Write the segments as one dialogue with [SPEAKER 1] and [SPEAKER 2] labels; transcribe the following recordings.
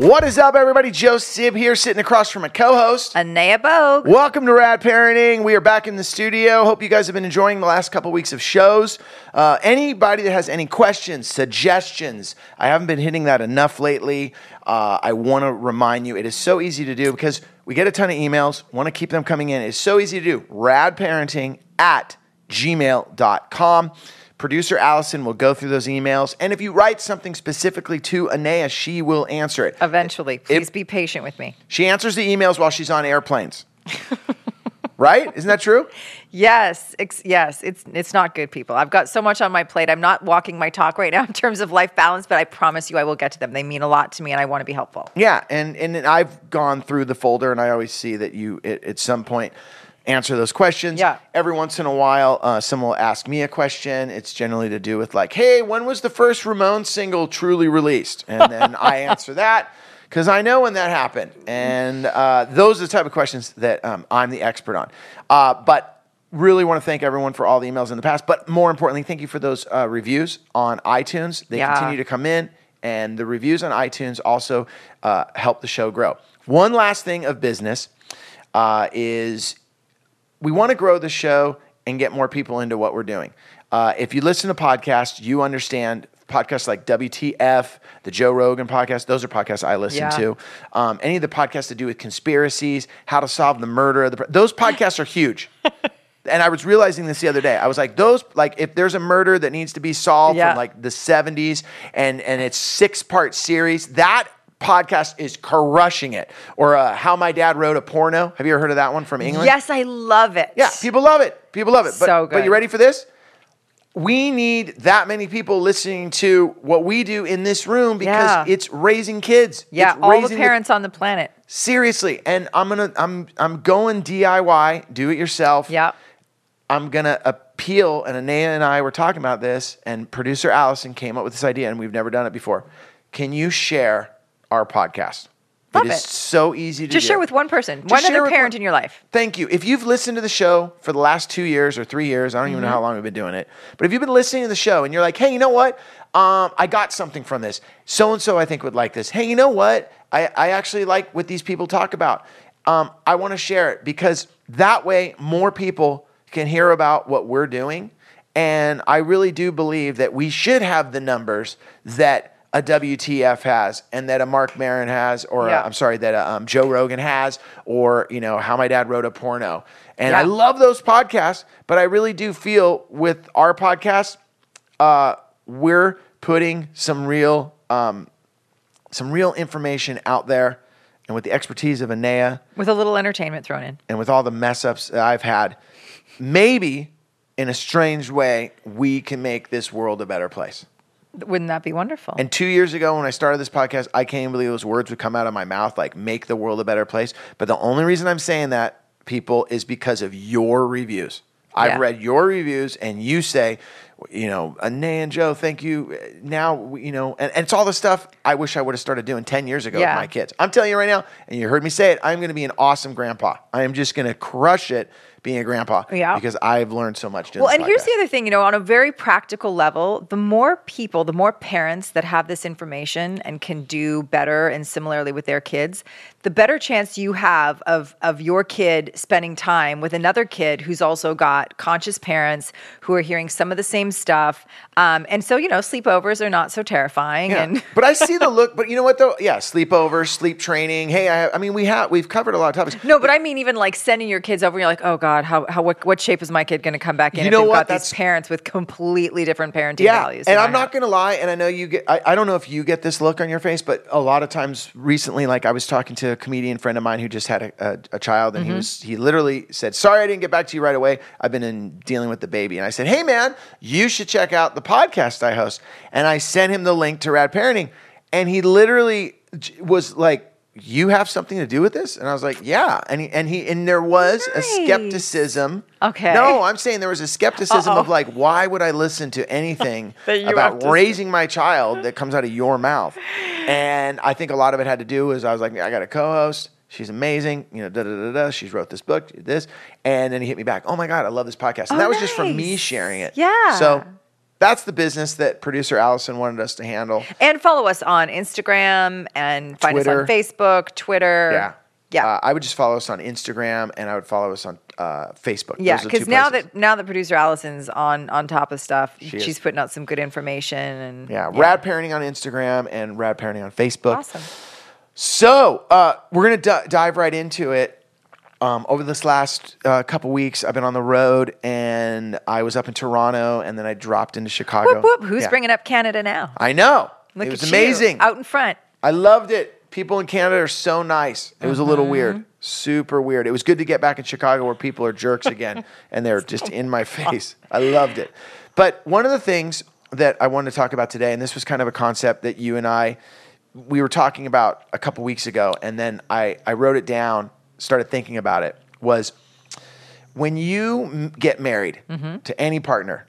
[SPEAKER 1] What is up, everybody? Joe Sib here, sitting across from a co-host.
[SPEAKER 2] Anea Bogue.
[SPEAKER 1] Welcome to Rad Parenting. We are back in the studio. Hope you guys have been enjoying the last couple weeks of shows. Uh, anybody that has any questions, suggestions, I haven't been hitting that enough lately. Uh, I want to remind you, it is so easy to do because we get a ton of emails. Want to keep them coming in. It's so easy to do. Radparenting at gmail.com. Producer Allison will go through those emails. And if you write something specifically to Anea, she will answer it.
[SPEAKER 2] Eventually. Please be patient with me.
[SPEAKER 1] She answers the emails while she's on airplanes. right? Isn't that true?
[SPEAKER 2] Yes, ex- yes, it's it's not good, people. I've got so much on my plate. I'm not walking my talk right now in terms of life balance, but I promise you, I will get to them. They mean a lot to me, and I want to be helpful.
[SPEAKER 1] Yeah, and and I've gone through the folder, and I always see that you at, at some point answer those questions.
[SPEAKER 2] Yeah.
[SPEAKER 1] Every once in a while, uh, someone will ask me a question. It's generally to do with like, "Hey, when was the first Ramones single truly released?" And then I answer that because I know when that happened. And uh, those are the type of questions that um, I'm the expert on. Uh, but really want to thank everyone for all the emails in the past. But more importantly, thank you for those uh, reviews on iTunes. They
[SPEAKER 2] Yeah.
[SPEAKER 1] continue to come in, and the reviews on iTunes also uh, help the show grow. One last thing of business uh, is we want to grow the show and get more people into what we're doing. Uh, if you listen to podcasts, you understand podcasts like WTF, the Joe Rogan podcast. Those are podcasts I listen
[SPEAKER 2] Yeah.
[SPEAKER 1] to. Um, any of the podcasts to do with conspiracies, how to solve the murder of the. Those podcasts are huge. And I was realizing this the other day. I was like, those like if there's a murder that needs to be solved
[SPEAKER 2] Yeah.
[SPEAKER 1] from like the 70s and and it's six part series, that podcast is crushing it. Or uh, how my dad wrote a porno. Have you ever heard of that one from England?
[SPEAKER 2] Yes, I love it.
[SPEAKER 1] Yeah, people love it. People love it. But,
[SPEAKER 2] So
[SPEAKER 1] but
[SPEAKER 2] good.
[SPEAKER 1] you ready for this? We need that many people listening to what we do in this room because
[SPEAKER 2] Yeah.
[SPEAKER 1] it's raising kids.
[SPEAKER 2] Yeah,
[SPEAKER 1] It's
[SPEAKER 2] all the
[SPEAKER 1] raising
[SPEAKER 2] parents on the planet.
[SPEAKER 1] seriously, and I'm gonna I'm I'm going DIY, do it yourself.
[SPEAKER 2] Yeah.
[SPEAKER 1] I'm gonna appeal, and Anea and I were talking about this, and producer Allison came up with this idea, and we've never done it before. Can you share our podcast?
[SPEAKER 2] Love
[SPEAKER 1] it is
[SPEAKER 2] it.
[SPEAKER 1] so easy to do.
[SPEAKER 2] Just
[SPEAKER 1] do.
[SPEAKER 2] share with one person,
[SPEAKER 1] Just
[SPEAKER 2] one other parent
[SPEAKER 1] one-
[SPEAKER 2] in your life.
[SPEAKER 1] Thank you. If you've listened to the show for the last two years or three years, I don't even know
[SPEAKER 2] Mm-hmm.
[SPEAKER 1] how long we've been doing it, but if you've been listening to the show and you're like, hey, you know what? Um, I got something from this. So and so, I think, would like this. Hey, you know what? I, I actually like what these people talk about. Um, I want to share it because that way more people can hear about what we're doing. And I really do believe that we should have the numbers that a WTF has and that a Marc Maron has, or i
[SPEAKER 2] Yeah.
[SPEAKER 1] I'm sorry, that a, um, Joe Rogan has, or you know how my dad wrote a porno. And I love those podcasts, but I really do feel with our podcast, uh, we're putting some real, um, some real information out there, and with the expertise of Anea
[SPEAKER 2] With a little entertainment thrown in.
[SPEAKER 1] and with all the mess ups that I've had, maybe in a strange way, we can make this world a better place.
[SPEAKER 2] Wouldn't that be wonderful?
[SPEAKER 1] And two years ago, when I started this podcast, I can't even believe those words would come out of my mouth, like make the world a better place. But the only reason I'm saying that, people, is because of your reviews. I've
[SPEAKER 2] Yeah.
[SPEAKER 1] read your reviews, and you say, you know, Anay and Joe, thank you. Now, you know, and, and it's all the stuff I wish I would have started doing 10 years ago
[SPEAKER 2] Yeah.
[SPEAKER 1] with my kids. I'm telling you right now, and you heard me say it, I'm going to be an awesome grandpa. I am just going to crush it being a grandpa
[SPEAKER 2] Yeah.
[SPEAKER 1] because I've learned so much
[SPEAKER 2] Well, and here's the other thing, you know, on a very practical level, the more people, the more parents that have this information and can do better and similarly with their kids, the better chance you have of of your kid spending time with another kid who's also got conscious parents who are hearing some of the same stuff. Um, and so, you know, sleepovers are not so terrifying.
[SPEAKER 1] Yeah.
[SPEAKER 2] And
[SPEAKER 1] but I see the look. But you know what though? Yeah, sleepover, sleep training. Hey, I, I mean, we have we've covered a lot of topics.
[SPEAKER 2] no, but I mean, even like sending your kids over, you're like, oh God, how, how what, what shape is my kid going to come back in?
[SPEAKER 1] You know what?
[SPEAKER 2] got
[SPEAKER 1] That's-
[SPEAKER 2] these parents with completely different parenting
[SPEAKER 1] yeah,
[SPEAKER 2] values.
[SPEAKER 1] and I'm not going to lie. And I know you get. I, I don't know if you get this look on your face, but a lot of times recently, like I was talking to a comedian friend of mine who just had a, a, a child, and he mm-hmm. was he literally said, "Sorry, I didn't get back to you right away. I've been in dealing with the baby." And I said, "Hey, man, you should check out the podcast I host." And I sent him the link to Rad Parenting, and he literally was like. You have something to do with this, and I was like, "Yeah." And he, and he and there was a skepticism.
[SPEAKER 2] Okay.
[SPEAKER 1] No, I'm saying there was a skepticism
[SPEAKER 2] Uh-oh.
[SPEAKER 1] of like, why would I listen to anything about
[SPEAKER 2] to
[SPEAKER 1] raising my child that comes out of your mouth? And I think a lot of it had to do is I was like, I got a co-host. She's amazing. You know, da da da da. She's wrote this book, did this, and then he hit me back. Oh my god, I love this podcast. And
[SPEAKER 2] Oh,
[SPEAKER 1] that was just from me
[SPEAKER 2] oh,
[SPEAKER 1] sharing it.
[SPEAKER 2] Yeah.
[SPEAKER 1] So that's the business that producer Allison wanted us to handle.
[SPEAKER 2] And follow us on Instagram and find us
[SPEAKER 1] Twitter.
[SPEAKER 2] on Facebook, Twitter.
[SPEAKER 1] Yeah.
[SPEAKER 2] Yeah.
[SPEAKER 1] Uh, I would just follow us on Instagram and I would follow us on uh, Facebook.
[SPEAKER 2] yeah,
[SPEAKER 1] Those are the
[SPEAKER 2] because now
[SPEAKER 1] places.
[SPEAKER 2] that now that producer Allison's on on top of stuff,
[SPEAKER 1] is.
[SPEAKER 2] she's putting out some good information and
[SPEAKER 1] Yeah, Rad Parenting on Instagram and Rad Parenting on Facebook.
[SPEAKER 2] awesome.
[SPEAKER 1] So uh, we're gonna di- dive right into it. Um, over this last uh, couple weeks, I've been on the road, and I was up in Toronto, and then I dropped into Chicago.
[SPEAKER 2] Whoop whoop! Who's
[SPEAKER 1] Yeah.
[SPEAKER 2] bringing up Canada now?
[SPEAKER 1] I know.
[SPEAKER 2] Look
[SPEAKER 1] it was amazing.
[SPEAKER 2] you, out in front.
[SPEAKER 1] I loved it. People in Canada are so nice. It was a little
[SPEAKER 2] Mm-hmm.
[SPEAKER 1] weird, super weird. It was good to get back in Chicago where people are jerks again and they're just in my face. I loved it. But one of the things that I wanted to talk about today, and this was kind of a concept that you and I we were talking about a couple weeks ago, and then I, I wrote it down, started thinking about it, was when you m- get married to any partner,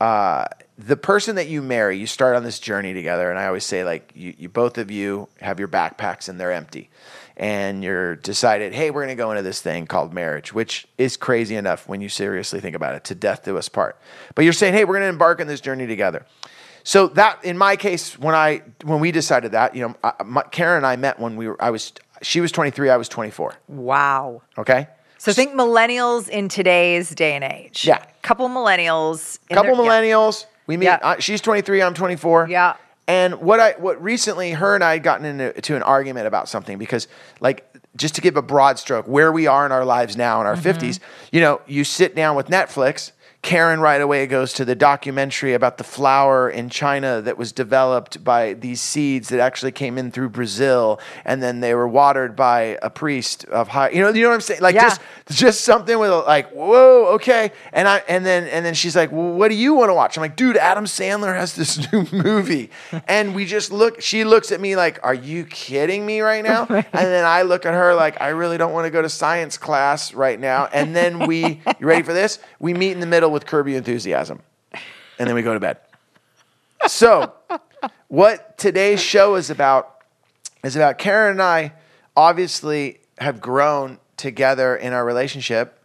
[SPEAKER 1] uh, the person that you marry, you start on this journey together. And I always say, like, you, you both of you have your backpacks and they're empty. And you're decided, hey, we're going to go into this thing called marriage, which is crazy enough when you seriously think about it, to death do us part. But you're saying, hey, we're going to embark on this journey together. So that, in my case, when I when we decided that, you know, I, my, Karen and I met when we were, I was, she was 23, I was 24.
[SPEAKER 2] Wow.
[SPEAKER 1] Okay.
[SPEAKER 2] So think millennials in today's day and age.
[SPEAKER 1] Yeah.
[SPEAKER 2] Couple millennials. in
[SPEAKER 1] couple
[SPEAKER 2] their- yeah.
[SPEAKER 1] millennials. We meet.
[SPEAKER 2] Yeah.
[SPEAKER 1] Uh, she's 23. I'm 24.
[SPEAKER 2] Yeah.
[SPEAKER 1] And what I what recently her and I had gotten into to an argument about something because like just to give a broad stroke where we are in our lives now in our
[SPEAKER 2] Mm-hmm.
[SPEAKER 1] 50s, you know, you sit down with Netflix. Karen right away goes to the documentary about the flower in China that was developed by these seeds that actually came in through Brazil and then they were watered by a priest of high you know you know what I'm saying? Like
[SPEAKER 2] Yeah.
[SPEAKER 1] just just something with a, like whoa okay. And I and then and then she's like well, what do you want to watch? I'm like dude Adam Sandler has this new movie. And we just look she looks at me like are you kidding me right now? And then I look at her like I really don't want to go to science class right now. And then we you ready for this? We meet in the middle with Curb Your Enthusiasm. And then we go to bed. So what today's show is about is about Karen and I obviously have grown together in our relationship,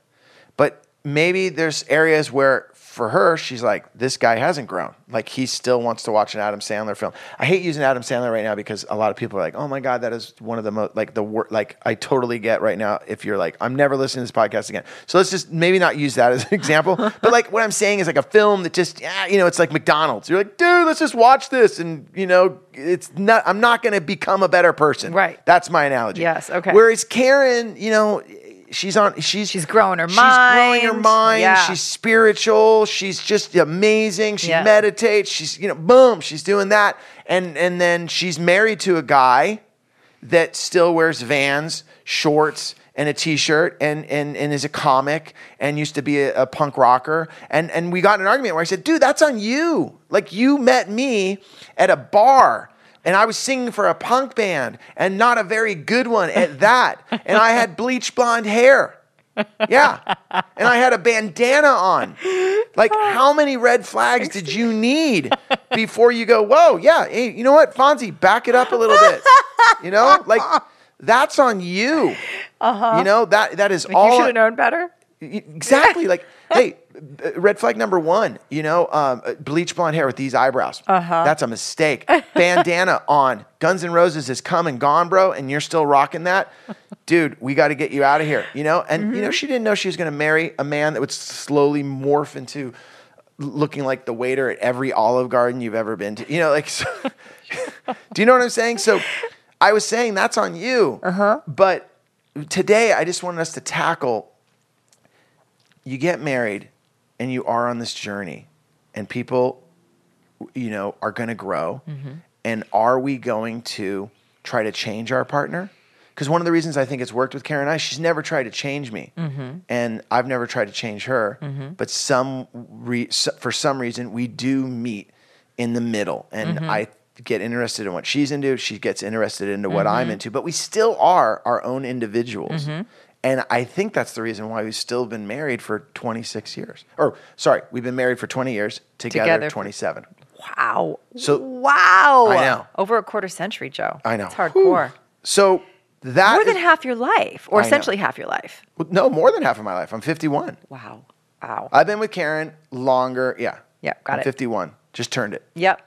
[SPEAKER 1] but maybe there's areas where for her, she's like, this guy hasn't grown. Like he still wants to watch an Adam Sandler film. I hate using Adam Sandler right now because a lot of people are like, oh my God, that is one of the most, like the wor like I totally get right now if you're like, I'm never listening to this podcast again. So let's just maybe not use that as an example. but like what I'm saying is like a film that just, yeah, you know, it's like McDonald's. You're like, dude, let's just watch this. And, you know, it's not, I'm not going to become a better person.
[SPEAKER 2] Right.
[SPEAKER 1] That's my analogy.
[SPEAKER 2] Yes, okay.
[SPEAKER 1] Whereas Karen, you know, she's on. She's
[SPEAKER 2] She's growing her mind.
[SPEAKER 1] she's growing her
[SPEAKER 2] mind.
[SPEAKER 1] mind.
[SPEAKER 2] Yeah.
[SPEAKER 1] She's spiritual. She's just amazing. She
[SPEAKER 2] Yeah.
[SPEAKER 1] meditates. She's you know, boom. She's doing that, and and then she's married to a guy that still wears Vans, shorts, and a t-shirt, and and and is a comic, and used to be a, a punk rocker, and and we got in an argument where I said, dude, that's on you. Like you met me at a bar. And I was singing for a punk band and not a very good one at that. And I had bleach blonde hair. Yeah. And I had a bandana on. Like, how many red flags did you need before you go, whoa, yeah, hey, you know what, Fonzie, back it up a little bit. You know, like that's on you. Uh-huh. You know, that that is
[SPEAKER 2] Like,
[SPEAKER 1] all
[SPEAKER 2] you should have known better.
[SPEAKER 1] Exactly. like, hey, red flag number one, you know, um, uh, bleach blonde hair with these eyebrows. Uh-huh. That's a mistake. Bandana on. Guns N' Roses is come and gone, bro, and you're still rocking that. Dude, we got to get you out of here, you know? And, you know, she didn't know she was going to marry a man that would slowly morph into looking like the waiter at every Olive Garden you've ever been to. You know, like, so, do you know what I'm saying? So I was saying that's on you. Uh-huh. But today I just wanted us to tackle you get married and you are on this journey and people you know are going to grow mm-hmm. and are we going to try to change our partner? Because one of the reasons i think it's worked with karen and i she's never tried to change me. Mm-hmm. And i've never tried to change her. Mm-hmm. But some re- for some reason we do meet in the middle and i get interested in what she's into she gets interested into what i'm into but we still are our own individuals and I think that's the reason why we've still been married for 26 years. Or, sorry, we've been married for 20 years, together,
[SPEAKER 2] Together
[SPEAKER 1] 27.
[SPEAKER 2] Wow.
[SPEAKER 1] So-
[SPEAKER 2] wow.
[SPEAKER 1] I know.
[SPEAKER 2] Over a quarter century, Joe.
[SPEAKER 1] I know.
[SPEAKER 2] It's hardcore.
[SPEAKER 1] So that.
[SPEAKER 2] More than
[SPEAKER 1] is-
[SPEAKER 2] half your life, or
[SPEAKER 1] I know.
[SPEAKER 2] essentially half your life.
[SPEAKER 1] No, more than half of my life. I'm 51.
[SPEAKER 2] Wow. Wow.
[SPEAKER 1] I've been with Karen longer. Yeah.
[SPEAKER 2] Yeah, got
[SPEAKER 1] I'm
[SPEAKER 2] it.
[SPEAKER 1] 51. just turned it.
[SPEAKER 2] Yep.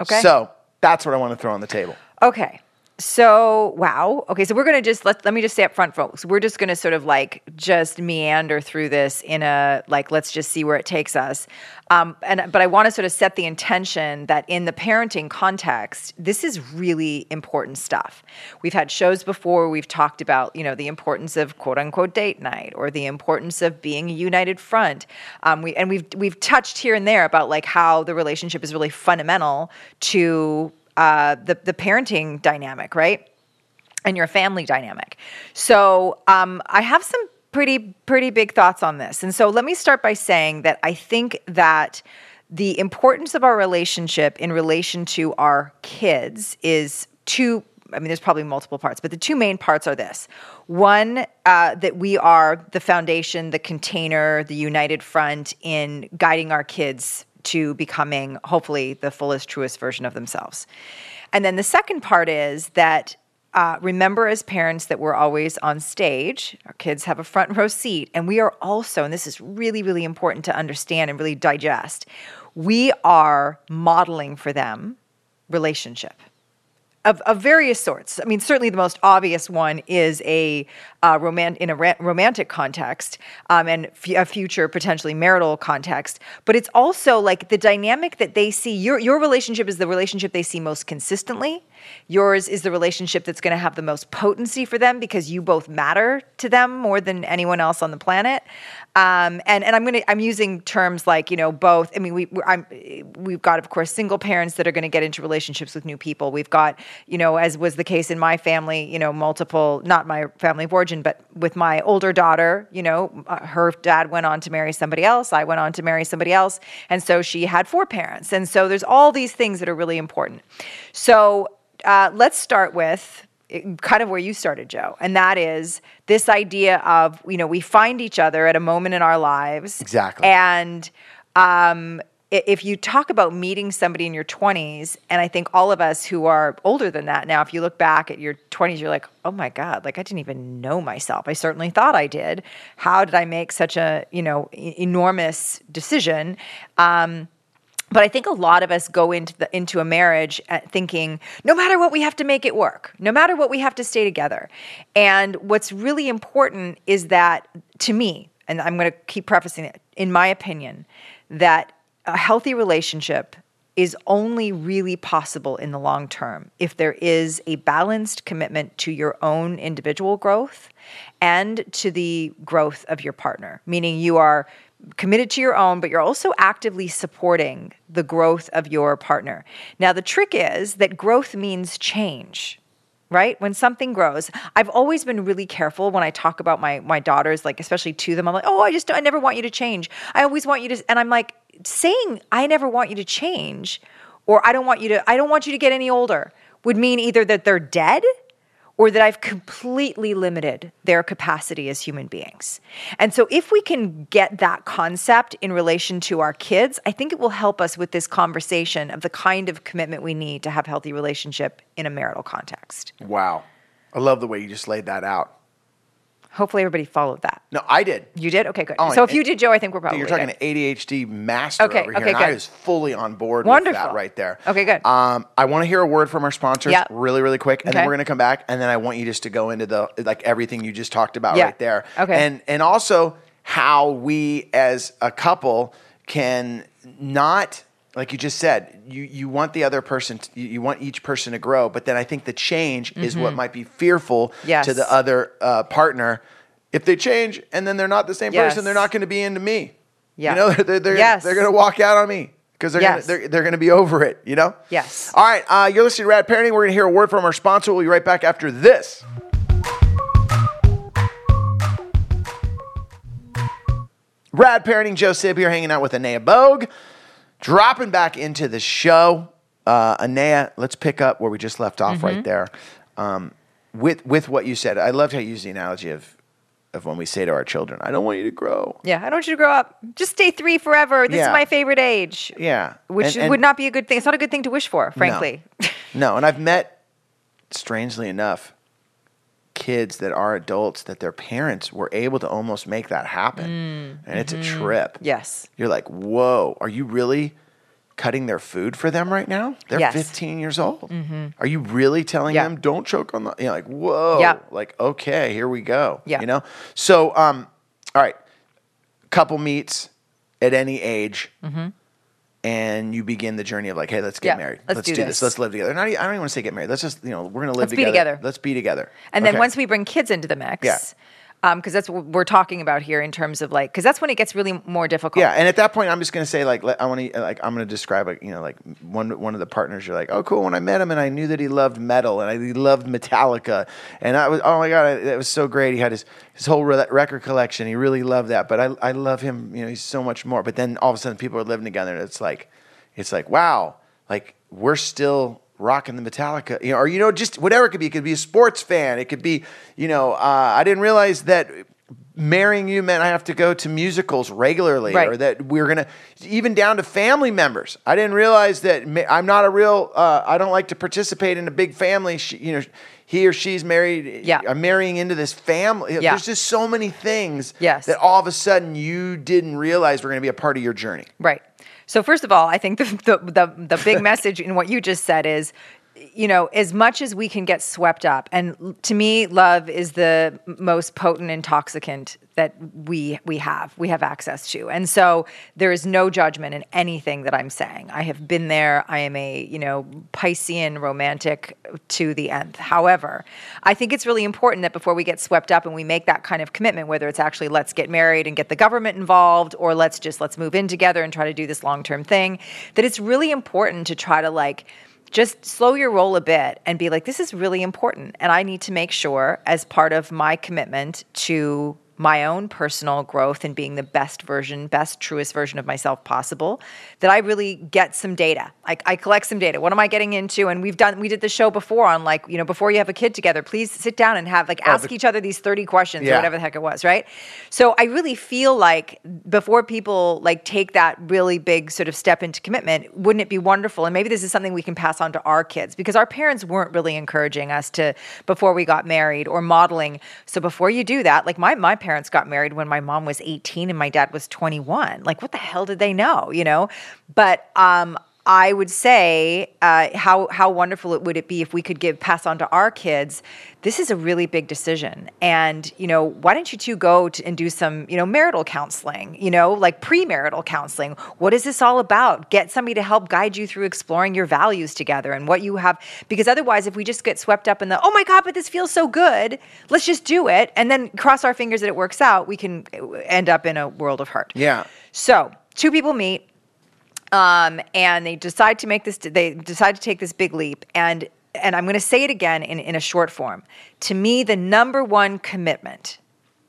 [SPEAKER 2] Okay.
[SPEAKER 1] So that's what I want to throw on the table.
[SPEAKER 2] Okay. So wow. Okay, so we're gonna just let let me just say up front, folks. We're just gonna sort of like just meander through this in a like let's just see where it takes us. Um, and but I want to sort of set the intention that in the parenting context, this is really important stuff. We've had shows before. We've talked about you know the importance of quote unquote date night or the importance of being a united front. Um, we and we've we've touched here and there about like how the relationship is really fundamental to uh, the the parenting dynamic, right? And your family dynamic. So um, I have some pretty pretty big thoughts on this, and so let me start by saying that I think that the importance of our relationship in relation to our kids is two. I mean, there's probably multiple parts, but the two main parts are this. One, uh, that we are the foundation, the container, the united front in guiding our kids to becoming hopefully the fullest, truest version of themselves. And then the second part is that uh, remember as parents that we're always on stage. Our kids have a front row seat. And we are also, and this is really, really important to understand and really digest, we are modeling for them relationship of, of various sorts. I mean, certainly the most obvious one is a uh, in a ra- romantic context um, and f- a future potentially marital context. But it's also like the dynamic that they see. Your your relationship is the relationship they see most consistently. Yours is the relationship that's going to have the most potency for them because you both matter to them more than anyone else on the planet. Um, and and I'm gonna I'm using terms like you know both. I mean we I'm, we've got of course single parents that are going to get into relationships with new people. We've got you know as was the case in my family you know multiple not my family of origin but with my older daughter you know uh, her dad went on to marry somebody else. I went on to marry somebody else, and so she had four parents. And so there's all these things that are really important. So uh, let's start with kind of where you started, Joe, and that is this idea of you know we find each other at a moment in our lives,
[SPEAKER 1] Exactly.
[SPEAKER 2] and um, if you talk about meeting somebody in your 20s, and I think all of us who are older than that now, if you look back at your 20s, you're like, oh my God, like I didn't even know myself. I certainly thought I did. How did I make such a you know enormous decision? Um, but I think a lot of us go into the into a marriage at thinking no matter what we have to make it work. No matter what we have to stay together. And what's really important is that to me, and I'm going to keep prefacing it, in my opinion, that a healthy relationship is only really possible in the long term if there is a balanced commitment to your own individual growth and to the growth of your partner, meaning you are committed to your own, but you're also actively supporting the growth of your partner. Now, the trick is that growth means change. Right? When something grows, I've always been really careful when I talk about my my daughters, like especially to them. I'm like, oh, I just I never want you to change. I always want you to, and I'm like saying I never want you to change, or I don't want you to I don't want you to get any older would mean either that they're dead or that I've completely limited their capacity as human beings. And so, if we can get that concept in relation to our kids, I think it will help us with this conversation of the kind of commitment we need to have healthy relationship in a marital context.
[SPEAKER 1] Wow. I love the way you just laid that out.
[SPEAKER 2] Hopefully, everybody followed that.
[SPEAKER 1] No, I did.
[SPEAKER 2] You did? Okay, good.
[SPEAKER 1] Oh,
[SPEAKER 2] so, if you did, Joe, I think we're probably
[SPEAKER 1] You're talking
[SPEAKER 2] good.
[SPEAKER 1] to ADHD master
[SPEAKER 2] Okay,
[SPEAKER 1] over here,
[SPEAKER 2] okay,
[SPEAKER 1] and I was fully on board
[SPEAKER 2] Wonderful.
[SPEAKER 1] with that right there.
[SPEAKER 2] Okay, good.
[SPEAKER 1] Um, I want to hear a word from our sponsors
[SPEAKER 2] Yeah.
[SPEAKER 1] really, really quick, and then we're going to come back, and then I want you just to go into the like everything you just talked about
[SPEAKER 2] Yeah.
[SPEAKER 1] right there.
[SPEAKER 2] Okay.
[SPEAKER 1] And and also how we as a couple can not like you just said you you want the other person to, you, want each person to grow but then i think the change is what might be fearful
[SPEAKER 2] Mm-hmm. Yes.
[SPEAKER 1] to the other uh, partner if they change and then they're not the same
[SPEAKER 2] Yes.
[SPEAKER 1] person they're not going to be into me
[SPEAKER 2] Yeah.
[SPEAKER 1] you know they're they're,
[SPEAKER 2] Yes.
[SPEAKER 1] they're going to walk out on me because they're
[SPEAKER 2] Yes.
[SPEAKER 1] gonna, they're, they're going to be over it you know
[SPEAKER 2] Yes.
[SPEAKER 1] all right uh, you're listening to rad parenting we're going to hear a word from our sponsor we'll be right back after this Rad Parenting, Joe Sib here, hanging out with Anea Bogue. Dropping back into the show. Uh, Anea, let's pick up where we just left off
[SPEAKER 2] Mm-hmm.
[SPEAKER 1] right there. Um, with with what you said, I loved how you used the analogy of of when we say to our children, "I don't want you to grow."
[SPEAKER 2] Yeah, I don't want you to grow up. Just stay three forever. This
[SPEAKER 1] Yeah.
[SPEAKER 2] is my favorite age.
[SPEAKER 1] Yeah,
[SPEAKER 2] Which
[SPEAKER 1] And- and-
[SPEAKER 2] would not be a good thing. It's not a good thing to wish for, frankly.
[SPEAKER 1] No, and I've met, strangely enough, kids that are adults that their parents were able to almost make that happen, and it's a trip.
[SPEAKER 2] yes.
[SPEAKER 1] You're like, whoa, are you really cutting their food for them right now? They're
[SPEAKER 2] Yes. Mm-hmm.
[SPEAKER 1] 15 years old. Are you really telling
[SPEAKER 2] Yeah.
[SPEAKER 1] them don't choke on the? You know, like whoa.
[SPEAKER 2] Yeah.
[SPEAKER 1] Like okay, here we go.
[SPEAKER 2] Yeah.
[SPEAKER 1] You know. So um, all right, couple meets at any age. And you begin the journey of like, hey, let's get.
[SPEAKER 2] Yeah,
[SPEAKER 1] married.
[SPEAKER 2] let's do
[SPEAKER 1] this.
[SPEAKER 2] this.
[SPEAKER 1] Let's live together. Not, I don't even want to say get married. Let's just, you know, we're gonna live
[SPEAKER 2] Let's be
[SPEAKER 1] together.
[SPEAKER 2] together.
[SPEAKER 1] Let's be together.
[SPEAKER 2] And then once we bring kids into the mix,
[SPEAKER 1] Yeah.
[SPEAKER 2] Um, because that's what we're talking about here in terms of like, because that's when it gets really more difficult.
[SPEAKER 1] Yeah, and at that point, I'm just gonna say like let- I want to like I'm gonna describe like you know like one one of the partners. You're like, oh cool. When I met him, and I knew that he loved metal, and I, he loved Metallica, and I was oh my god, that was so great. He had his his whole re- record collection. He really loved that. But I I love him. You know, he's so much more. But then all of a sudden, people are living together, and it's like it's like wow, like we're still rocking the Metallica, you know, or you know, just whatever it could be. It could be a sports fan. It could be, you know, uh, I didn't realize that marrying you meant I have to go to musicals regularly,
[SPEAKER 2] Right.
[SPEAKER 1] or that we're gonna even down to family members. I didn't realize that ma- I'm not a real. Uh, I don't like to participate in a big family. She, you know, he or she's married.
[SPEAKER 2] Yeah.
[SPEAKER 1] I'm marrying into this family.
[SPEAKER 2] Yeah.
[SPEAKER 1] There's just so many things.
[SPEAKER 2] Yes.
[SPEAKER 1] that all of a sudden you didn't realize were going to be a part of your journey.
[SPEAKER 2] Right. So first of all, I think the the the, the big message in what you just said is, you know, as much as we can get swept up, and to me, love is the most potent intoxicant that we we have we have access to, and so there is no judgment in anything that I'm saying. I have been there. I am a you know Piscean romantic to the nth. However, I think it's really important that before we get swept up and we make that kind of commitment, whether it's actually let's get married and get the government involved, or let's just let's move in together and try to do this long term thing, that it's really important to try to like just slow your roll a bit and be like, this is really important. And I need to make sure, as part of my commitment to my own personal growth and being the best version, best, truest version of myself possible, that I really get some data. I, I collect some data. What am I getting into? And we've done, we did the show before on like, you know, before you have a kid together, please sit down and have like oh, ask
[SPEAKER 1] the-
[SPEAKER 2] each other these 30 questions
[SPEAKER 1] Yeah.
[SPEAKER 2] or whatever the heck it was, right? So I really feel like before people like take that really big sort of step into commitment, wouldn't it be wonderful? And maybe this is something we can pass on to our kids because our parents weren't really encouraging us to before we got married or modeling. So before you do that, like my my parents got married when my mom was 18 and my dad was 21. Like what the hell did they know, you know? But um I would say uh, how how wonderful it would it be if we could give pass on to our kids. This is a really big decision, and you know why don't you two go to, and do some you know marital counseling, you know like premarital counseling. What is this all about? Get somebody to help guide you through exploring your values together and what you have. Because otherwise, if we just get swept up in the oh my god, but this feels so good, let's just do it, and then cross our fingers that it works out, we can end up in a world of hurt.
[SPEAKER 1] Yeah.
[SPEAKER 2] So two people meet um, and they decide to make this they decide to take this big leap. And and i'm going to say it again in, in a short form. To me the number one commitment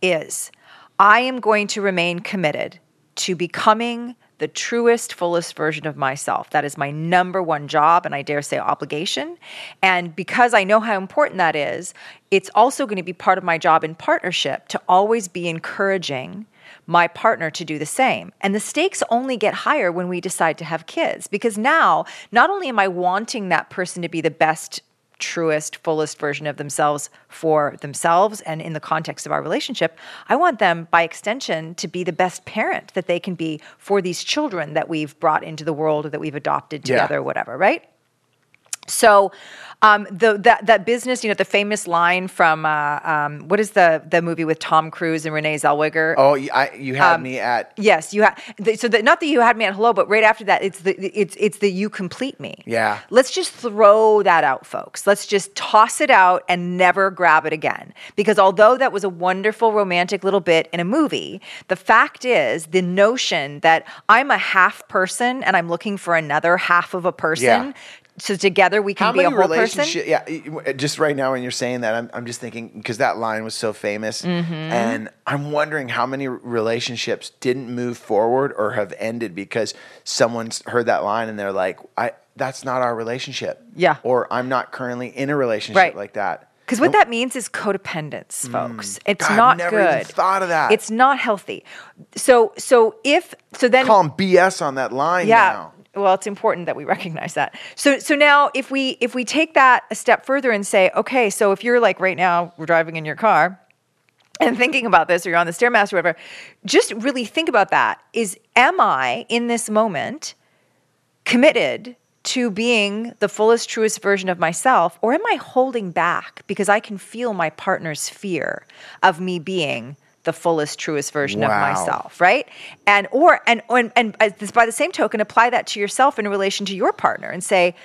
[SPEAKER 2] is i am going to remain committed to becoming the truest fullest version of myself. That is my number one job and i dare say obligation. And because i know how important that is it's also going to be part of my job in partnership to always be encouraging my partner to do the same. And the stakes only get higher when we decide to have kids because now not only am I wanting that person to be the best, truest, fullest version of themselves for themselves and in the context of our relationship, I want them by extension to be the best parent that they can be for these children that we've brought into the world or that we've adopted
[SPEAKER 1] Yeah.
[SPEAKER 2] together, or whatever, right? So, um, the that that business, you know, the famous line from uh, um, what is the the movie with Tom Cruise and Renee Zellweger?
[SPEAKER 1] Oh, you- I, you had
[SPEAKER 2] Um,
[SPEAKER 1] me at
[SPEAKER 2] Yes, you had. So the, not that you had me at hello, but right after that, it's the it's it's the you complete me.
[SPEAKER 1] Yeah.
[SPEAKER 2] Let's just throw that out, folks. Let's just toss it out and never grab it again. Because although that was a wonderful romantic little bit in a movie, the fact is the notion that I'm a half person and I'm looking for another half of a person.
[SPEAKER 1] Yeah.
[SPEAKER 2] So together we can
[SPEAKER 1] How
[SPEAKER 2] be a whole person.
[SPEAKER 1] Yeah, just right now when you're saying that, I'm, I'm just thinking because that line was so famous,
[SPEAKER 2] Mm-hmm.
[SPEAKER 1] and I'm wondering how many relationships didn't move forward or have ended because someone's heard that line and they're like, "I that's not our relationship."
[SPEAKER 2] Yeah.
[SPEAKER 1] or I'm not currently in a relationship
[SPEAKER 2] Right.
[SPEAKER 1] like that.
[SPEAKER 2] Because what that means is codependence, folks. It's
[SPEAKER 1] Mm. God, I've
[SPEAKER 2] not
[SPEAKER 1] never
[SPEAKER 2] good.
[SPEAKER 1] even thought of that.
[SPEAKER 2] It's not healthy. So so if so then
[SPEAKER 1] Call 'em BS on that line
[SPEAKER 2] yeah.
[SPEAKER 1] now.
[SPEAKER 2] Well, it's important that we recognize that. So so now if we if we take that a step further and say, okay, so if you're like right now, we're driving in your car and thinking about this or you're on the stairmaster or whatever, just really think about that. Is am I in this moment committed to being the fullest, truest version of myself? Or am I holding back because I can feel my partner's fear of me being the fullest, truest version of myself, right? And or and and, and uh, this- by the same token, apply that to yourself in relation to your partner and say,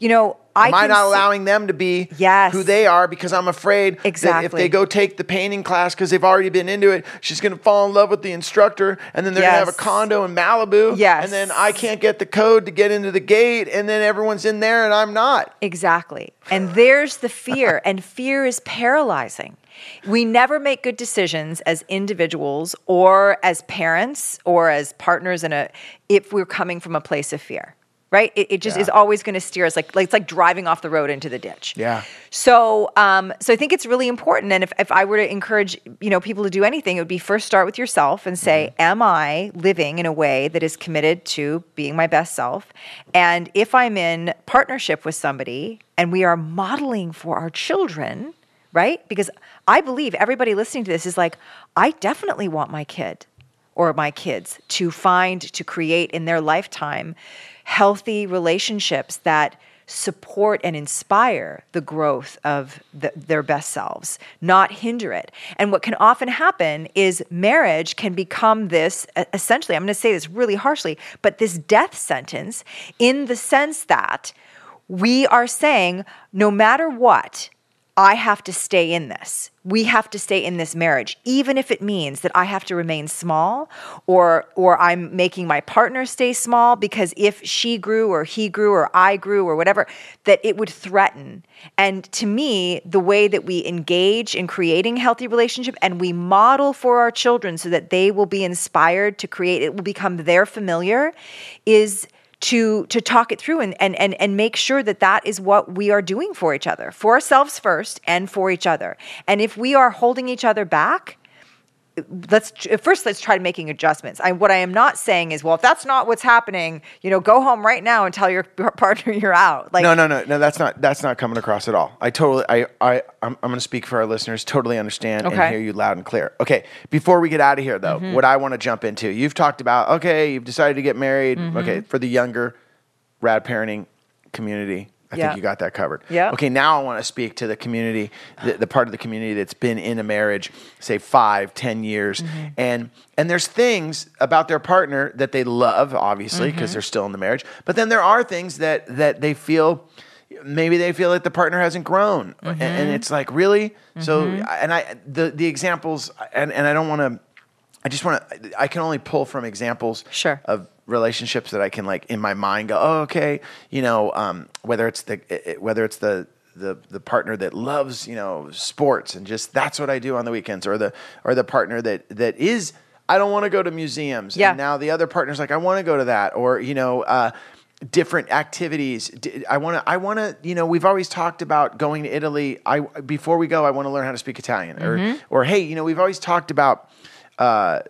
[SPEAKER 2] you know, I
[SPEAKER 1] Am I not allowing them to be
[SPEAKER 2] Yes.
[SPEAKER 1] who they are because I'm afraid that if they go take the painting class because they've already been into it, she's going to fall in love with the instructor and then they're going to have a condo in Malibu.
[SPEAKER 2] Yes.
[SPEAKER 1] And then I can't get the code to get into the gate and then everyone's in there and I'm not.
[SPEAKER 2] Exactly. And there's the fear, and fear is paralyzing. We never make good decisions as individuals or as parents or as partners in a if we're coming from a place of fear. Right? It, it just
[SPEAKER 1] Yeah.
[SPEAKER 2] is always going to steer us like, like it's like driving off the road into the ditch.
[SPEAKER 1] Yeah.
[SPEAKER 2] So, um, so I think it's really important. And if, if I were to encourage, you know, people to do anything, it would be first start with yourself and say,
[SPEAKER 1] Mm-hmm.
[SPEAKER 2] am I living in a way that is committed to being my best self? And if I'm in partnership with somebody and we are modeling for our children, right? Because I believe everybody listening to this is like, I definitely want my kid or my kids to find, to create in their lifetime healthy relationships that support and inspire the growth of the, their best selves, not hinder it. And what can often happen is marriage can become this essentially, I'm going to say this really harshly, but this death sentence in the sense that we are saying no matter what, I have to stay in this. We have to stay in this marriage, even if it means that I have to remain small or or I'm making my partner stay small because if she grew or he grew or I grew or whatever, that it would threaten. And to me, the way that we engage in creating healthy relationship and we model for our children so that they will be inspired to create, it will become their familiar, is to to talk it through and, and and and make sure that that is what we are doing for each other for ourselves first and for each other. And if we are holding each other back let's first let's try making adjustments I, what i am not saying is well if that's not what's happening you know go home right now and tell your partner you're out like
[SPEAKER 1] No, no, no, no. That's not that's not coming across at all. I totally, I, I, I'm, I'm going to speak for our listeners. Totally understand and hear you loud and clear. Okay, before we get out of here, though,
[SPEAKER 2] Mm-hmm.
[SPEAKER 1] what I want to jump into, you've talked about. Okay, you've decided to get married.
[SPEAKER 2] Mm-hmm.
[SPEAKER 1] Okay, for the younger, rad parenting community. I
[SPEAKER 2] Yeah.
[SPEAKER 1] think you got that covered.
[SPEAKER 2] Yeah.
[SPEAKER 1] Okay, now I want to speak to the community, the, the part of the community that's been in a marriage, say five, ten years,
[SPEAKER 2] Mm-hmm.
[SPEAKER 1] and and there's things about their partner that they love, obviously, because
[SPEAKER 2] Mm-hmm.
[SPEAKER 1] they're still in the marriage. But then there are things that that they feel maybe they feel like the partner hasn't grown, A- and,
[SPEAKER 2] Mm-hmm.
[SPEAKER 1] it's like really. So and I the the examples, and and I don't want to. I just want to. I can only pull from examples
[SPEAKER 2] Sure.
[SPEAKER 1] of relationships that I can like in my mind go, oh, okay, you know, um, whether it's the it- whether it's the the the partner that loves you know sports and just that's what I do on the weekends, or the or the partner that that is I don't want to go to museums,
[SPEAKER 2] Yeah.
[SPEAKER 1] and now the other partner's like I want to go to that, or you know. Uh, different activities i want to i want to you know we've always talked about going to italy i before we go i want to learn how to speak italian or or hey you know we've always talked about uh,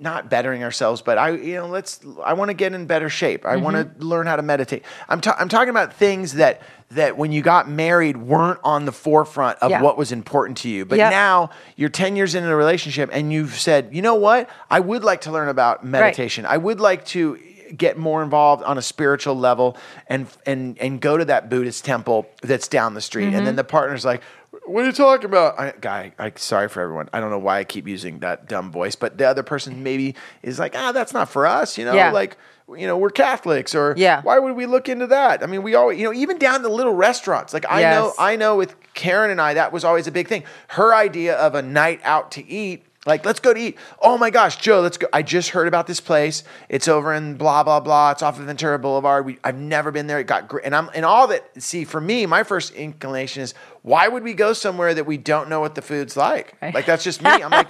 [SPEAKER 1] not bettering ourselves, but I, you know, let's. I want to get in better shape. I want
[SPEAKER 2] Mm-hmm.
[SPEAKER 1] to learn how to meditate. I'm, ta- I'm talking about things that that when you got married weren't on the forefront of
[SPEAKER 2] Yeah.
[SPEAKER 1] what was important to you. But
[SPEAKER 2] Yep.
[SPEAKER 1] now you're 10 years into a relationship and you've said, you know what? I would like to learn about meditation. I would like to get more involved on a spiritual level and and and go to that Buddhist temple that's down the street. And then
[SPEAKER 2] Mm-hmm.
[SPEAKER 1] the partner's like, "What are you talking about?" I, guy, I sorry for everyone. I don't know why I keep using that dumb voice, but the other person maybe is like, "Ah, that's not for us." You know,
[SPEAKER 2] Yeah.
[SPEAKER 1] like you know, we're Catholics, or
[SPEAKER 2] Yeah.
[SPEAKER 1] why would we look into that? I mean, we always, you know, even down to little restaurants. Like I know, I know with Karen and I, that was always a big thing. Her idea of a night out to eat. Like, let's go to eat. Oh my gosh, Joe, let's go. I just heard about this place. It's over in blah blah blah. It's off of Ventura Boulevard. We, I've never been there. It got great, and I'm and all that. See, for me, my first inclination is why would we go somewhere that we don't know what the food's like? Like that's just me. I'm like,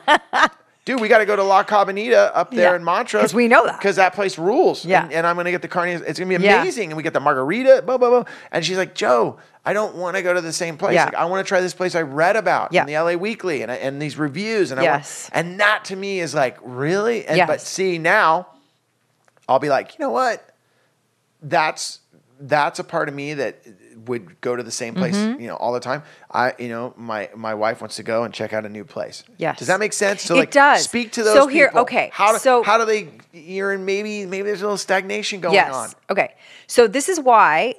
[SPEAKER 1] dude, we got to go to La Cabanita up there
[SPEAKER 2] Yeah.
[SPEAKER 1] in Montrose
[SPEAKER 2] 'Cause we know that.
[SPEAKER 1] because that place rules.
[SPEAKER 2] Yeah.
[SPEAKER 1] and, and I'm gonna get the carne. It's gonna be
[SPEAKER 2] Yeah.
[SPEAKER 1] amazing, and we get the margarita. Blah blah blah. And she's like, Joe, I don't want to go to the same place.
[SPEAKER 2] Yeah.
[SPEAKER 1] Like, I want to try this place I read about
[SPEAKER 2] Yeah.
[SPEAKER 1] in the LA Weekly and and these reviews. And I
[SPEAKER 2] Yes.
[SPEAKER 1] want, and that to me is like really. And but see now, I'll be like, you know what? That's that's a part of me that would go to the same place,
[SPEAKER 2] Mm-hmm.
[SPEAKER 1] you know, all the time. I, you know, my my wife wants to go and check out a new place.
[SPEAKER 2] Yes.
[SPEAKER 1] Does that make sense? So
[SPEAKER 2] It
[SPEAKER 1] like,
[SPEAKER 2] does.
[SPEAKER 1] Speak to those.
[SPEAKER 2] So here-
[SPEAKER 1] people.
[SPEAKER 2] okay,
[SPEAKER 1] How do
[SPEAKER 2] so-
[SPEAKER 1] how do they? You're in maybe maybe there's a little stagnation going
[SPEAKER 2] yes.
[SPEAKER 1] on.
[SPEAKER 2] Okay. So this is why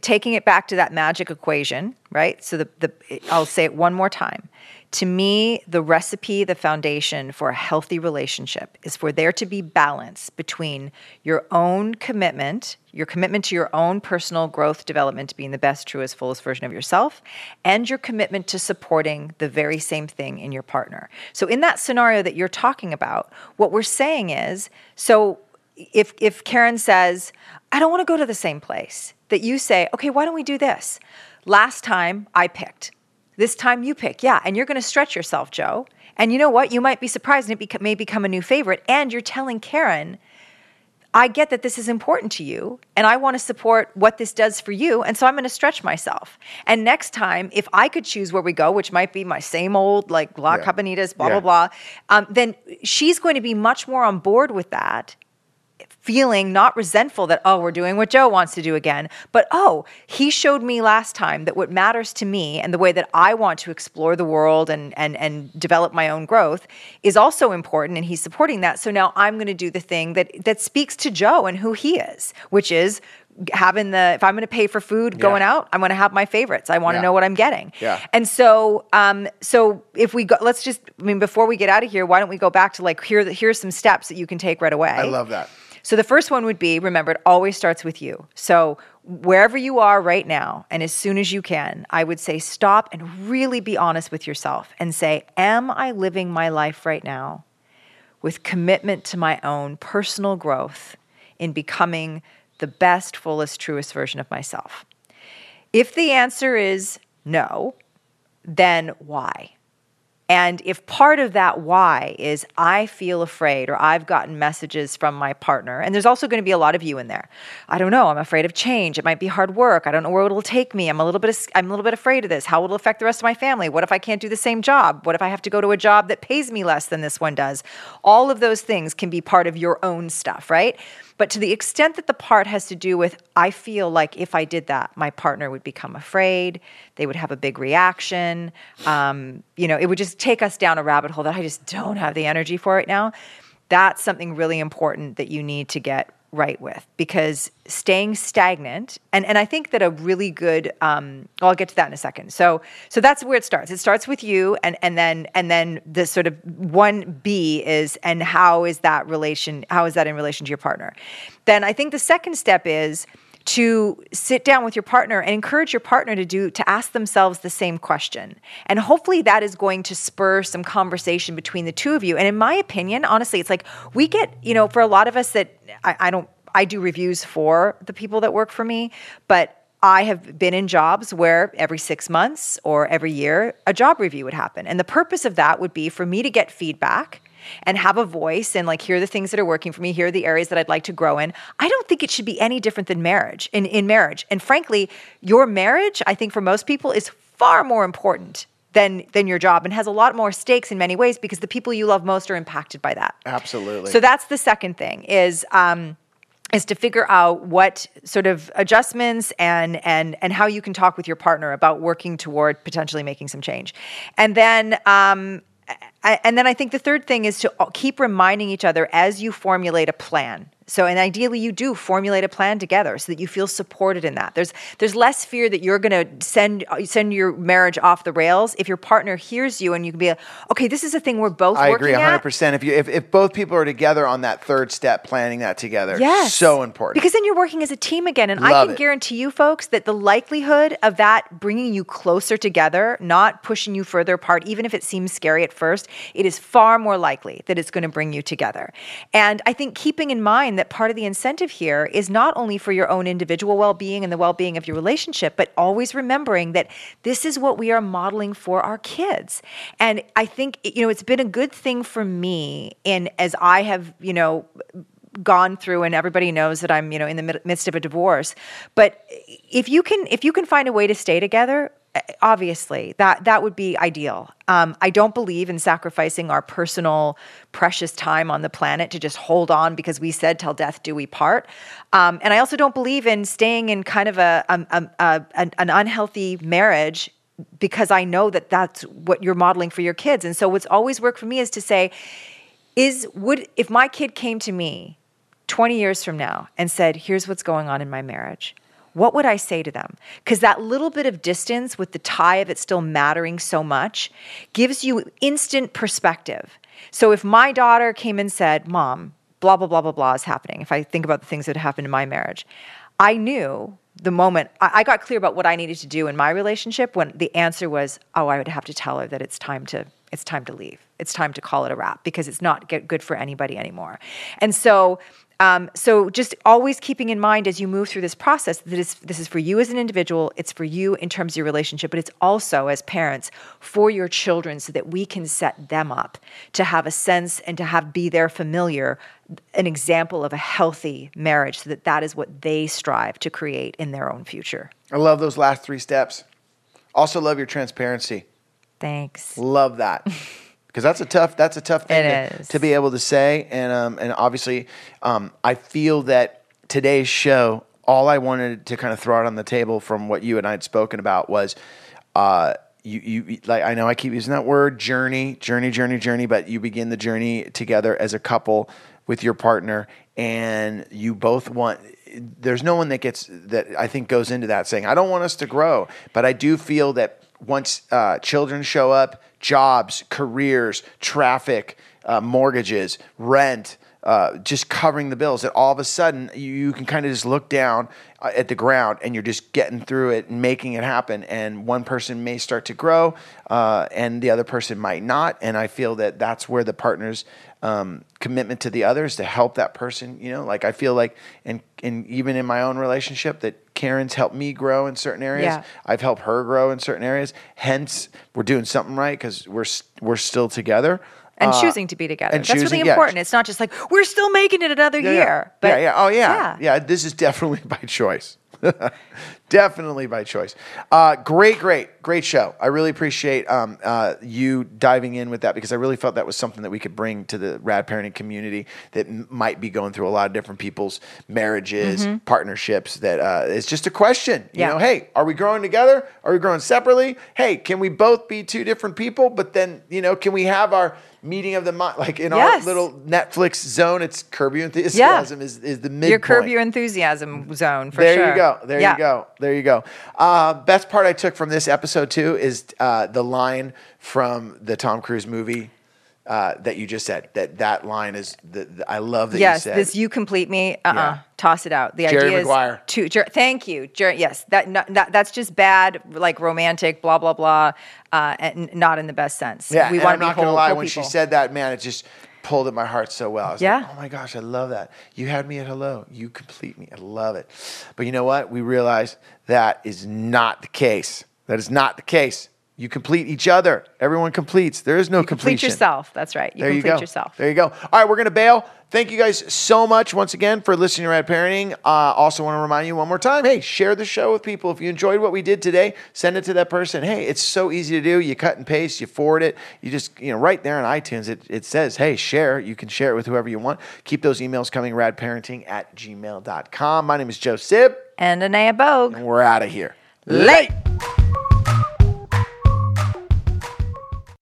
[SPEAKER 2] taking it back to that magic equation, right? So the, the I'll say it one more time. To me, the recipe, the foundation for a healthy relationship is for there to be balance between your own commitment, your commitment to your own personal growth development to being the best, truest, fullest version of yourself, and your commitment to supporting the very same thing in your partner. So in that scenario that you're talking about, what we're saying is, so if if Karen says, "I don't want to go to the same place," that you say, "Okay, why don't we do this? Last time I picked. This time you pick." Yeah, and you're going to stretch yourself, Joe. And you know what? You might be surprised and it may become a new favorite and you're telling Karen, I get that this is important to you and I want to support what this does for you. And so I'm going to stretch myself. And next time, if I could choose where we go, which might be my same old, like La
[SPEAKER 1] Yeah.
[SPEAKER 2] Cabanitas, blah,
[SPEAKER 1] Yeah.
[SPEAKER 2] blah, blah, um, then she's going to be much more on board with that feeling not resentful that oh we're doing what joe wants to do again but oh he showed me last time that what matters to me and the way that i want to explore the world and and and develop my own growth is also important and he's supporting that so now i'm going to do the thing that that speaks to joe and who he is which is having the if i'm going to pay for food going out i'm going to have my favorites i want to
[SPEAKER 1] Yeah.
[SPEAKER 2] know what i'm getting
[SPEAKER 1] Yeah.
[SPEAKER 2] and so, um, so if we go, let's just, I mean, before we get out of here, why don't we go back to like here? Here's some steps that you can take right away.
[SPEAKER 1] I love that.
[SPEAKER 2] So the first one would be remember, it always starts with you. So wherever you are right now, and as soon as you can, I would say stop and really be honest with yourself and say, Am I living my life right now with commitment to my own personal growth in becoming the best, fullest, truest version of myself? If the answer is no, then why? And if part of that why is I feel afraid or I've gotten messages from my partner, and there's also going to be a lot of you in there. I don't know. I'm afraid of change. It might be hard work. I don't know where it'll take me. I'm a little bit. I'm a little bit afraid of this. How will it affect the rest of my family? What if I can't do the same job? What if I have to go to a job that pays me less than this one does? All of those things can be part of your own stuff, right? But to the extent that the part has to do with, I feel like if I did that, my partner would become afraid. They would have a big reaction. Um, you know, it would just take us down a rabbit hole that I just don't have the energy for right now. That's something really important that you need to get right with because staying stagnant and, and i think that a really good um, well, i'll get to that in a second. So so that's where it starts. It starts with you and and then and then the sort of one b is and how is that relation how is that in relation to your partner? Then i think the second step is to sit down with your partner and encourage your partner to do to ask themselves the same question and hopefully that is going to spur some conversation between the two of you and in my opinion honestly it's like we get you know for a lot of us that i, I don't i do reviews for the people that work for me but I have been in jobs where every six months or every year a job review would happen. And the purpose of that would be for me to get feedback and have a voice and like here are the things that are working for me here are the areas that i'd like to grow in i don't think it should be any different than marriage in, in marriage and frankly your marriage i think for most people is far more important than than your job and has a lot more stakes in many ways because the people you love most are impacted by that
[SPEAKER 1] Absolutely.
[SPEAKER 2] so that's the second thing is um, is to figure out what sort of adjustments and and and how you can talk with your partner about working toward potentially making some change, and then. Um, and then I think the third thing is to keep reminding each other as you formulate a plan. So, and ideally, you do formulate a plan together so that you feel supported in that. There's there's less fear that you're going to send send your marriage off the rails if your partner hears you and you can be like, okay, this is a thing we're both
[SPEAKER 1] I agree
[SPEAKER 2] at.
[SPEAKER 1] 100%. If you if, if both people are together on that third step, planning that together,
[SPEAKER 2] Yes.
[SPEAKER 1] so important.
[SPEAKER 2] Because then you're working as a team again. And I can
[SPEAKER 1] it.
[SPEAKER 2] guarantee you, folks, that the likelihood of that bringing you closer together, not pushing you further apart, even if it seems scary at first, it is far more likely that it's going to bring you together. And I think keeping in mind that part of the incentive here is not only for your own individual well being and the well being of your relationship, but always remembering that this is what we are modeling for our kids. And I think, you know, it's been a good thing for me in as I have, you know, gone through and everybody knows that I'm, you know, in the midst of a divorce. But if you can if you can find a way to stay together, obviously that that would be ideal. Um, i don't believe in sacrificing our personal precious time on the planet to just hold on because we said till death do we part. Um, and i also don't believe in staying in kind of a, a, a, an unhealthy marriage because i know that that's what you're modeling for your kids. And so what's always worked for me is to say is would if my kid came to me 20 years from now and said here's what's going on in my marriage what would I say to them? Because that little bit of distance with the tie of it still mattering so much gives you instant perspective. So if my daughter came and said, Mom, blah, blah, blah, blah, blah is happening, if I think about the things that happened in my marriage, I knew the moment I got clear about what I needed to do in my relationship when the answer was, Oh, I would have to tell her that it's time to it's time to leave. It's time to call it a wrap because it's not good for anybody anymore. And so um, so just always keeping in mind as you move through this process that is, this is for you as an individual, it's for you in terms of your relationship, but it's also as parents for your children so that we can set them up to have a sense and to have be their familiar, an example of a healthy marriage so that that is what they strive to create in their own future.
[SPEAKER 1] I love those last three steps. Also love your transparency.
[SPEAKER 2] Thanks.
[SPEAKER 1] Love that. because that's a tough that's a tough thing to, to be able to say and um, and obviously um, I feel that today's show all I wanted to kind of throw out on the table from what you and I had spoken about was uh, you you like I know I keep using that word journey journey journey journey but you begin the journey together as a couple with your partner and you both want there's no one that gets that I think goes into that saying I don't want us to grow but I do feel that once uh, children show up jobs, careers, traffic, uh, mortgages, rent, uh, just covering the bills. That all of a sudden you, you can kind of just look down uh, at the ground and you're just getting through it and making it happen. And one person may start to grow, uh, and the other person might not. And I feel that that's where the partners. Um, commitment to the others to help that person, you know, like I feel like, and, and even in my own relationship, that Karen's helped me grow in certain areas.
[SPEAKER 2] Yeah.
[SPEAKER 1] I've helped her grow in certain areas. Hence, we're doing something right because we're we're still together
[SPEAKER 2] and
[SPEAKER 1] Uh,
[SPEAKER 2] choosing to be together. That's
[SPEAKER 1] choosing-
[SPEAKER 2] really
[SPEAKER 1] yeah.
[SPEAKER 2] important. It's not just like we're still making it another
[SPEAKER 1] yeah,
[SPEAKER 2] year.
[SPEAKER 1] Yeah.
[SPEAKER 2] But
[SPEAKER 1] yeah, yeah, oh yeah.
[SPEAKER 2] yeah.
[SPEAKER 1] yeah, This is definitely by choice. definitely by choice. Uh, great, great, great show. I really appreciate um, uh, you diving in with that because I really felt that was something that we could bring to the rad parenting community that m- might be going through a lot of different people's marriages, partnerships. That uh, it's just a question. You
[SPEAKER 2] Mm-hmm. Yeah.
[SPEAKER 1] know, hey, are we growing together? Are we growing separately? Hey, can we both be two different people? But then, you know, can we have our meeting of the mind? Like in
[SPEAKER 2] Yes.
[SPEAKER 1] our little Netflix zone, it's Curb Your Enthusiasm is, is the midpoint.
[SPEAKER 2] your curb your enthusiasm zone for
[SPEAKER 1] there
[SPEAKER 2] sure.
[SPEAKER 1] There you go. There
[SPEAKER 2] Yeah.
[SPEAKER 1] you go. There you go. Uh, best part I took from this episode too is uh, the line from the Tom Cruise movie uh, that you just said. That that line is. The, the- I love that you said.
[SPEAKER 2] this you complete me. Uh uh
[SPEAKER 1] Yeah.
[SPEAKER 2] Toss it out. The
[SPEAKER 1] Jerry
[SPEAKER 2] idea
[SPEAKER 1] Maguire.
[SPEAKER 2] is to Jer- thank you. Jer- yes, that, no, that that's just bad, like romantic, blah blah blah, uh, and not in the best sense.
[SPEAKER 1] yeah,
[SPEAKER 2] we want
[SPEAKER 1] I'm
[SPEAKER 2] to
[SPEAKER 1] not gonna
[SPEAKER 2] whole,
[SPEAKER 1] lie.
[SPEAKER 2] whole
[SPEAKER 1] When she said that, man, it just pulled at my heart so well. I was
[SPEAKER 2] Yeah.
[SPEAKER 1] like, oh my gosh, I love that. You had me at hello. You complete me. I love it. But you know what? We realized that is not the case. That is not the case. You complete each other. Everyone completes. There is no
[SPEAKER 2] complete
[SPEAKER 1] completion.
[SPEAKER 2] Complete yourself. That's right. You
[SPEAKER 1] there
[SPEAKER 2] complete
[SPEAKER 1] you go.
[SPEAKER 2] yourself.
[SPEAKER 1] There you go. All right, we're going to bail. Thank you guys so much once again for listening to Rad Parenting. Uh, also, want to remind you one more time hey, share the show with people. If you enjoyed what we did today, send it to that person. Hey, it's so easy to do. You cut and paste, you forward it. You just, you know, right there on iTunes, it, it says, hey, share. You can share it with whoever you want. Keep those emails coming, radparenting at gmail.com. My name is Joe Sib,
[SPEAKER 2] And Anea Bogue.
[SPEAKER 1] and we're out of here.
[SPEAKER 2] Late.